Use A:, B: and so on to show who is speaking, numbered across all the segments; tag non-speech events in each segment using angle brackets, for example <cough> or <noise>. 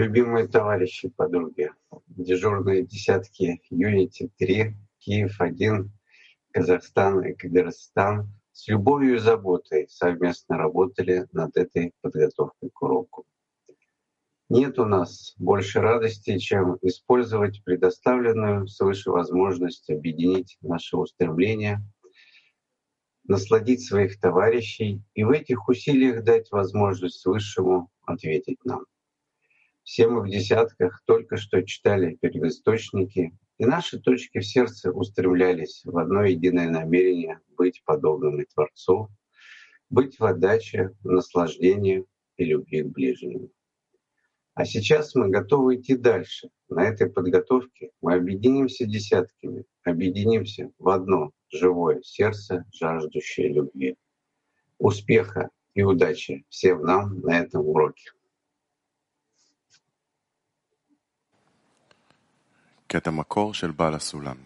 A: Любимые товарищи и подруги, дежурные десятки Юнити-3, Киев-1, Казахстан и Кыргызстан с любовью и заботой совместно работали над этой подготовкой к уроку. Нет у нас больше радости, чем использовать предоставленную свыше возможность объединить наши устремления, насладить своих товарищей и в этих усилиях дать возможность Высшему ответить нам. Все мы в десятках только что читали первоисточники, и наши точки в сердце устремлялись в одно единое намерение быть подобными Творцу, быть в отдаче, наслаждении и любви к ближнему. А сейчас мы готовы идти дальше. На этой подготовке мы объединимся десятками, объединимся в одно живое сердце, жаждущее любви. Успеха и удачи всем нам на этом уроке.
B: קטע מקור של בעל הסולם.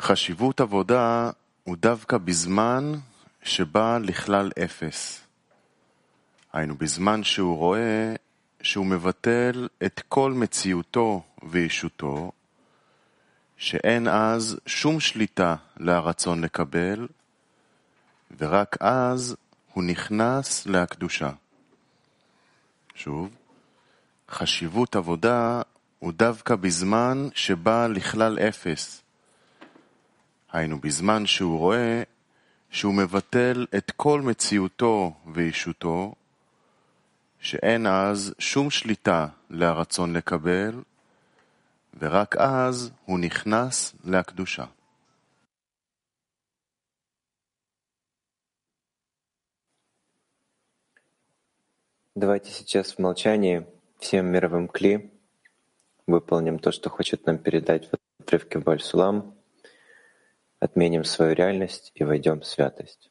B: חשיבות עבודה הוא דווקא בזמן שבא לכלל אפס. היינו בזמן שהוא רואה שהוא מבטל את כל מציאותו וישותו, שאין אז שום שליטה לרצון לקבל, ורק אז הוא נכנס להקדושה. שוב, חשיבות עבודה הוא דווקא בזמן שבא לכלל אפס. היינו בזמן שהוא רואה שהוא מבטל את כל מציאותו וישותו, שאין אז שום שליטה לרצון לקבל, ורק אז הוא נכנס להקדושה.
C: Давайте сейчас в молчании всем мировым кли выполним то, что хочет нам передать в отрывке Баль-Сулам, отменим свою реальность и войдем в святость.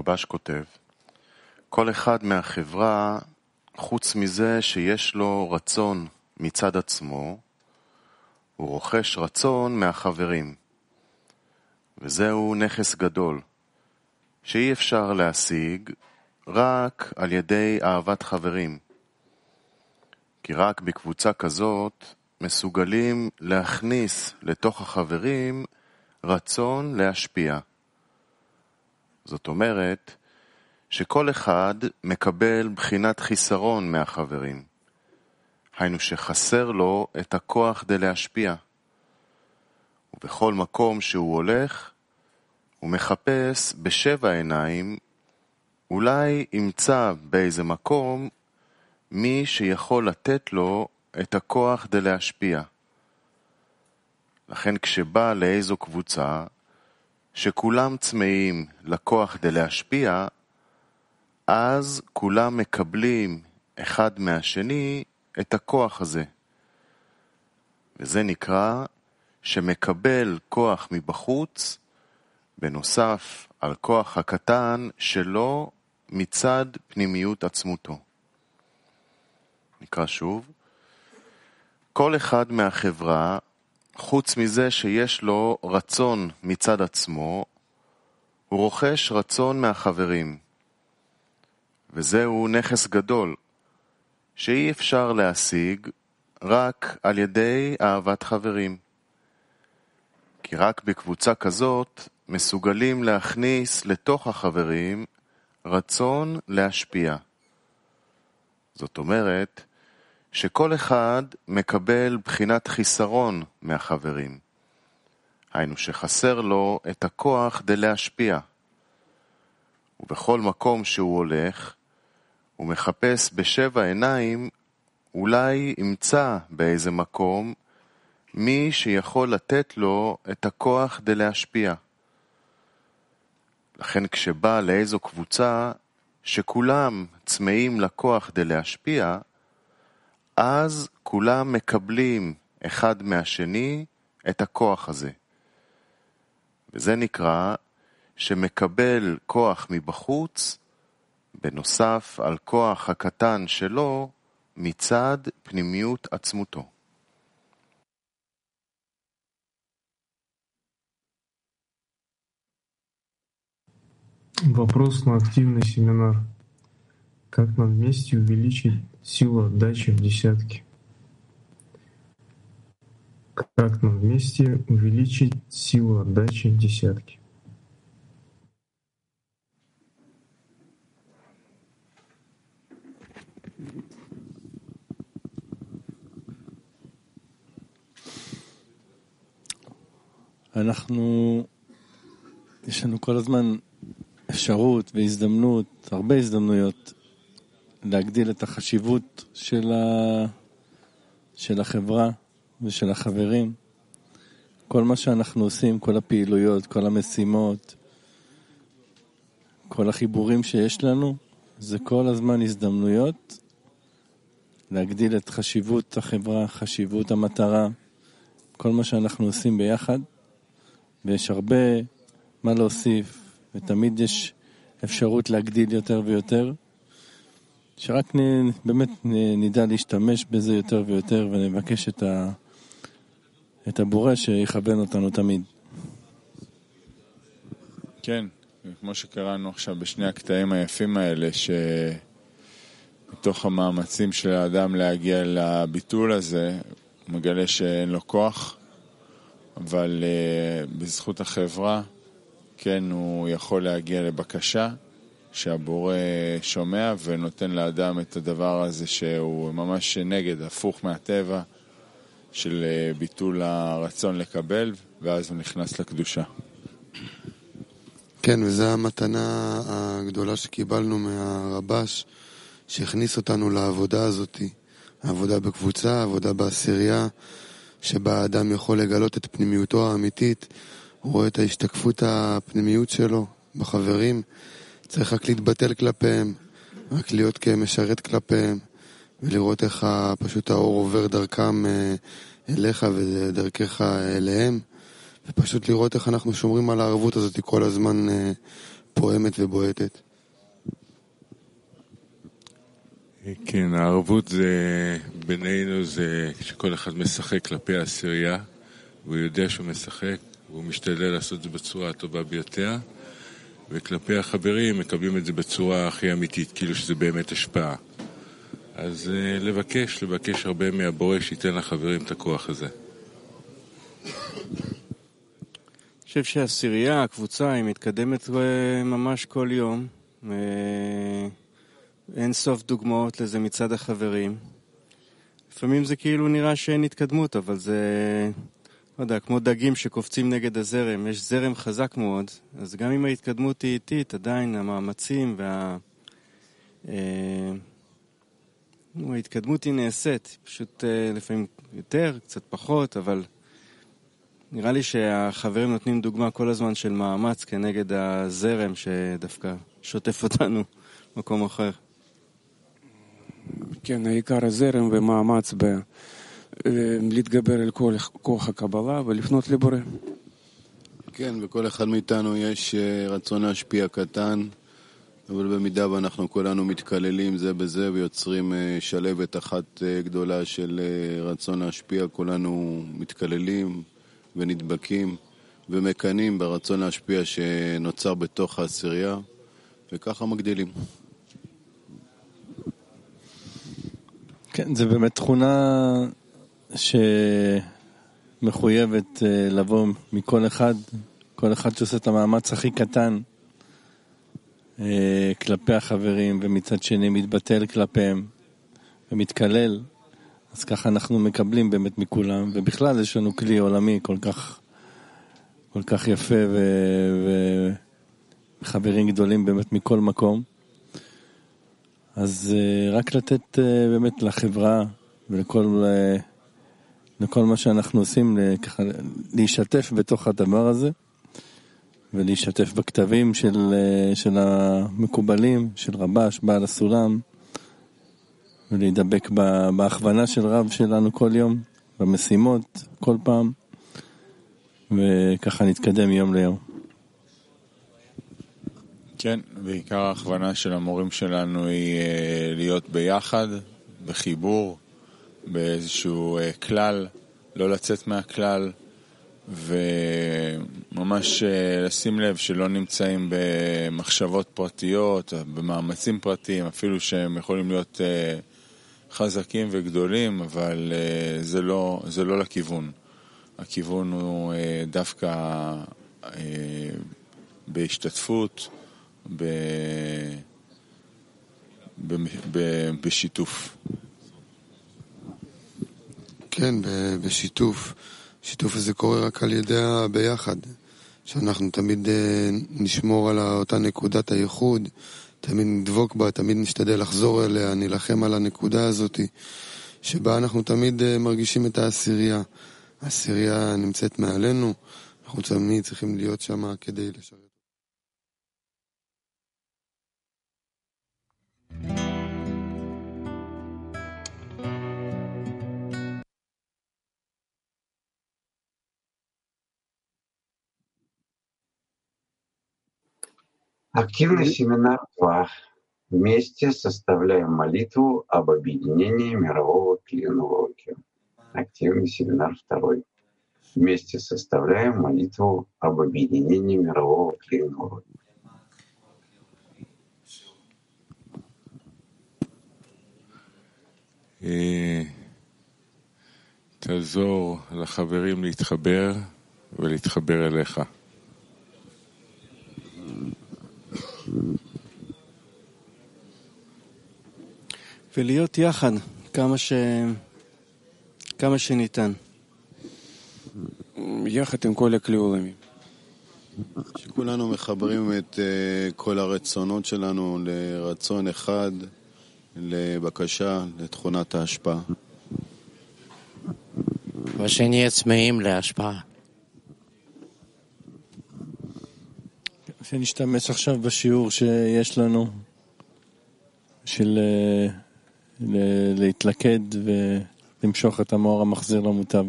B: רבש כותב, כל אחד מהחברה, חוץ מזה שיש לו רצון מצד עצמו, הוא רוכש רצון מהחברים. וזהו נכס גדול, שאי אפשר להשיג רק על ידי אהבת חברים. כי רק בקבוצה כזאת מסוגלים להכניס לתוך החברים רצון להשפיע. זאת אומרת שכל אחד מקבל בחינת חיסרון מהחברים. היינו שחסר לו את הכוח כדי להשפיע. ובכל מקום שהוא הולך, הוא מחפש בשבע עיניים, אולי ימצא באיזה מקום מי שיכול לתת לו את הכוח כדי להשפיע. לכן כשבא לאיזו קבוצה שכולם צמאים לכוח כדי להשפיע, אז כולם מקבלים אחד מהשני את הכוח הזה. וזה נקרא שמקבל כוח מבחוץ, בנוסף על כוח הקטן שלו מצד פנימיות עצמותו. נקרא שוב. כל אחד מהחברה, חוץ מזה שיש לו רצון מצד עצמו, הוא רוכש רצון מהחברים. וזהו נכס גדול, שאי אפשר להשיג רק על ידי אהבת חברים. כי רק בקבוצה כזאת מסוגלים להכניס לתוך החברים רצון להשפיע. זאת אומרת, שכל אחד מקבל בחינת חיסרון מהחברים. היינו שחסר לו את הכוח כדי להשפיע. ובכל מקום שהוא הולך, הוא מחפש בשבע עיניים, אולי ימצא באיזה מקום מי שיכול לתת לו את הכוח כדי להשפיע. לכן כשבא לאיזו קבוצה שכולם צמאים לכוח כדי להשפיע, אז כולם מקבלים אחד מהשני את הכוח הזה. וזה נקרא שמקבל כוח מבחוץ, בנוסף על כוח הקטן שלו מצד פנימיות עצמותו.
D: Вопрос на активный семинар. Как нам вместе увеличить силу отдачи в десятки? Как нам вместе увеличить силу отдачи в десятки?
E: אנחנו, יש לנו כל הזמן אפשרות והזדמנות, הרבה הזדמנויות, להגדיל את החשיבות של, ה... של החברה ושל החברים. כל מה שאנחנו עושים, כל הפעילויות, כל המשימות, כל החיבורים שיש לנו, זה כל הזמן הזדמנויות להגדיל את חשיבות החברה, חשיבות המטרה, כל מה שאנחנו עושים ביחד, ויש הרבה מה להוסיף, ותמיד יש אפשרות להגדיל יותר ויותר, שרק נ, באמת נדע להשתמש בזה יותר ויותר ונבקש את, ה, את הבורא שיכוון אותנו תמיד.
F: כן, כמו שקראנו עכשיו בשני הקטעים היפים האלה, שמתוך המאמצים של האדם להגיע לביטול הזה, הוא מגלה שאין לו כוח, אבל uh, בזכות החברה, כן, הוא יכול להגיע לבקשה שהבורא שומע ונותן לאדם את הדבר הזה שהוא ממש נגד, הפוך מהטבע, של uh, ביטול הרצון לקבל, ואז הוא נכנס לקדושה.
G: כן, וזו המתנה הגדולה שקיבלנו מהרבש, שהכניס אותנו לעבודה הזאת, העבודה בקבוצה, עבודה בעשירייה, שבה האדם יכול לגלות את פנימיותו האמיתית, הוא רואה את ההשתקפות הפנימיות שלו בחברים, צריך רק להתבטל כלפיהם, רק להיות כמשרת כלפיהם, ולראות איך פשוט האור עובר דרכם אה, אליך ודרכך אליהם. ופשוט לראות איך אנחנו שומרים על הערבות הזאת כל הזמן אה, פועמת ובועטת.
F: כן, הערבות זה, בינינו זה שכל אחד משחק כלפי העשירייה, והוא יודע שהוא משחק, והוא משתדל לעשות את זה בצורה הטובה ביותר, וכלפי החברים מקבלים את זה בצורה הכי אמיתית, כאילו שזה באמת השפעה. אז אה, לבקש, לבקש הרבה מהבורא שייתן לחברים את הכוח הזה.
H: חושב שהעשירייה, הקבוצה, היא מתקדמת ממש כל יום, אין סוף דוגמאות לזה מצד החברים. לפעמים זה כאילו נראה שאין התקדמות, אבל זה, לא יודע, כמו דגים שקופצים נגד הזרם. יש זרם חזק מאוד, אז גם אם ההתקדמות היא איטית, עדיין המאמצים וה... אה, ההתקדמות היא נעשית, פשוט אה, לפעמים יותר, קצת פחות, אבל נראה לי שהחברים נותנים דוגמה כל הזמן של מאמץ כנגד הזרם שדווקא שוטף אותנו <laughs> במקום אחר.
I: כן, העיקר הזרם ומאמץ ב... להתגבר על כל כוח הקבלה ולפנות לבורא.
J: כן, וכל אחד מאיתנו יש רצון להשפיע קטן, אבל במידה ואנחנו כולנו מתקללים זה בזה ויוצרים שלבת אחת גדולה של רצון להשפיע, כולנו מתקללים ונדבקים ומקנאים ברצון להשפיע שנוצר בתוך העשירייה, וככה מגדילים.
E: כן, זו באמת תכונה שמחויבת לבוא מכל אחד, כל אחד שעושה את המאמץ הכי קטן כלפי החברים, ומצד שני מתבטל כלפיהם ומתקלל, אז ככה אנחנו מקבלים באמת מכולם, ובכלל יש לנו כלי עולמי כל כך, כל כך יפה וחברים גדולים באמת מכל מקום. אז רק לתת באמת לחברה ולכל לכל מה שאנחנו עושים, ככה להשתתף בתוך הדבר הזה ולהשתתף בכתבים של, של המקובלים, של רבש, בעל הסולם ולהידבק בהכוונה של רב שלנו כל יום, במשימות, כל פעם וככה נתקדם מיום ליום.
F: כן, ועיקר ההכוונה של המורים שלנו היא להיות ביחד, בחיבור, באיזשהו כלל, לא לצאת מהכלל, וממש לשים לב שלא נמצאים במחשבות פרטיות, במאמצים פרטיים, אפילו שהם יכולים להיות חזקים וגדולים, אבל זה לא, זה לא לכיוון. הכיוון הוא דווקא בהשתתפות, ב... ב... ב... בשיתוף.
G: כן, בשיתוף. השיתוף הזה קורה רק על ידי הביחד. שאנחנו תמיד נשמור על אותה נקודת הייחוד, תמיד נדבוק בה, תמיד נשתדל לחזור אליה, נילחם על הנקודה הזאת, שבה אנחנו תמיד מרגישים את העשירייה. העשירייה נמצאת מעלינו, אנחנו תמיד צריכים להיות שם כדי לשרת.
A: Активный семинар 2. Вместе составляем молитву об объединении мирового клинологии. Активный семинар 2. Вместе составляем молитву об объединении мирового клинологии.
F: תעזור לחברים להתחבר ולהתחבר אליך.
H: ולהיות יחד כמה, ש... כמה שניתן.
I: יחד עם כל הכלי עולמי.
J: שכולנו מחברים את uh, כל הרצונות שלנו לרצון אחד, לבקשה, לתכונת ההשפעה.
K: ושנהיה צמאים להשפעה.
E: שנשתמש עכשיו בשיעור שיש לנו, של להתלכד ולמשוך את המאור המחזיר למוטב.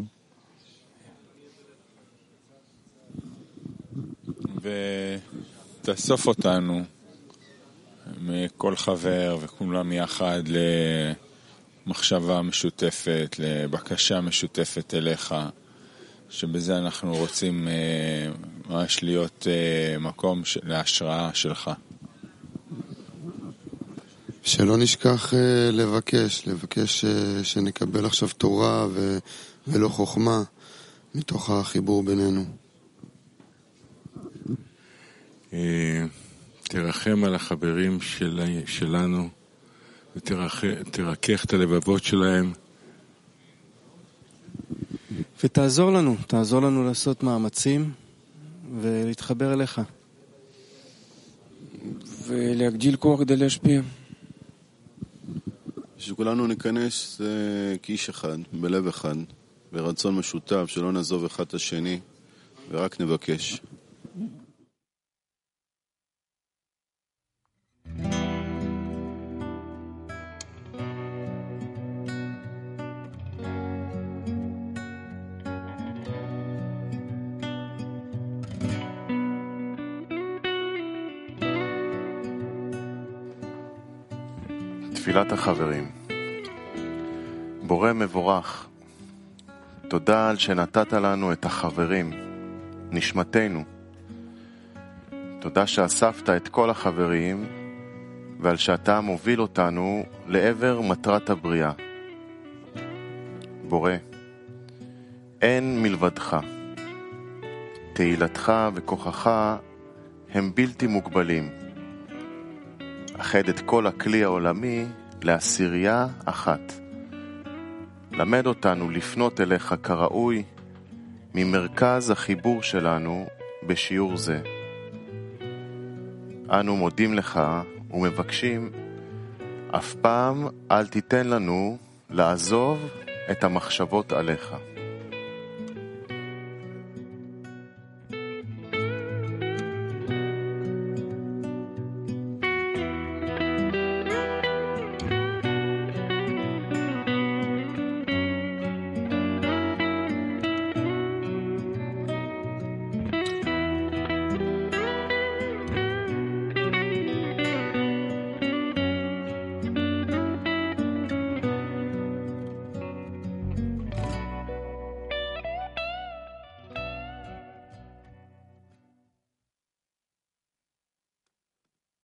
F: ותאסוף אותנו מכל חבר וכולם יחד למחשבה משותפת, לבקשה משותפת אליך, שבזה אנחנו רוצים ממש להיות מקום להשראה שלך.
G: שלא נשכח לבקש, לבקש שנקבל עכשיו תורה ו... ולא חוכמה מתוך החיבור בינינו.
L: תרחם על החברים של, שלנו ותרכך את הלבבות שלהם.
H: ותעזור לנו, תעזור לנו לעשות מאמצים ולהתחבר אליך.
I: ולהגדיל כוח כדי להשפיע.
J: שכולנו ניכנס כאיש אחד, בלב אחד, ברצון משותף, שלא נעזוב אחד את השני, ורק נבקש.
B: תפילת החברים. בורא מבורך, תודה על שנתת לנו את החברים, נשמתנו. תודה שאספת את כל החברים ועל שאתה מוביל אותנו לעבר מטרת הבריאה. בורא, אין מלבדך. תהילתך וכוחך הם בלתי מוגבלים. אחד את כל הכלי העולמי לעשירייה אחת. למד אותנו לפנות אליך כראוי ממרכז החיבור שלנו בשיעור זה. אנו מודים לך ומבקשים, אף פעם אל תיתן לנו לעזוב את המחשבות עליך.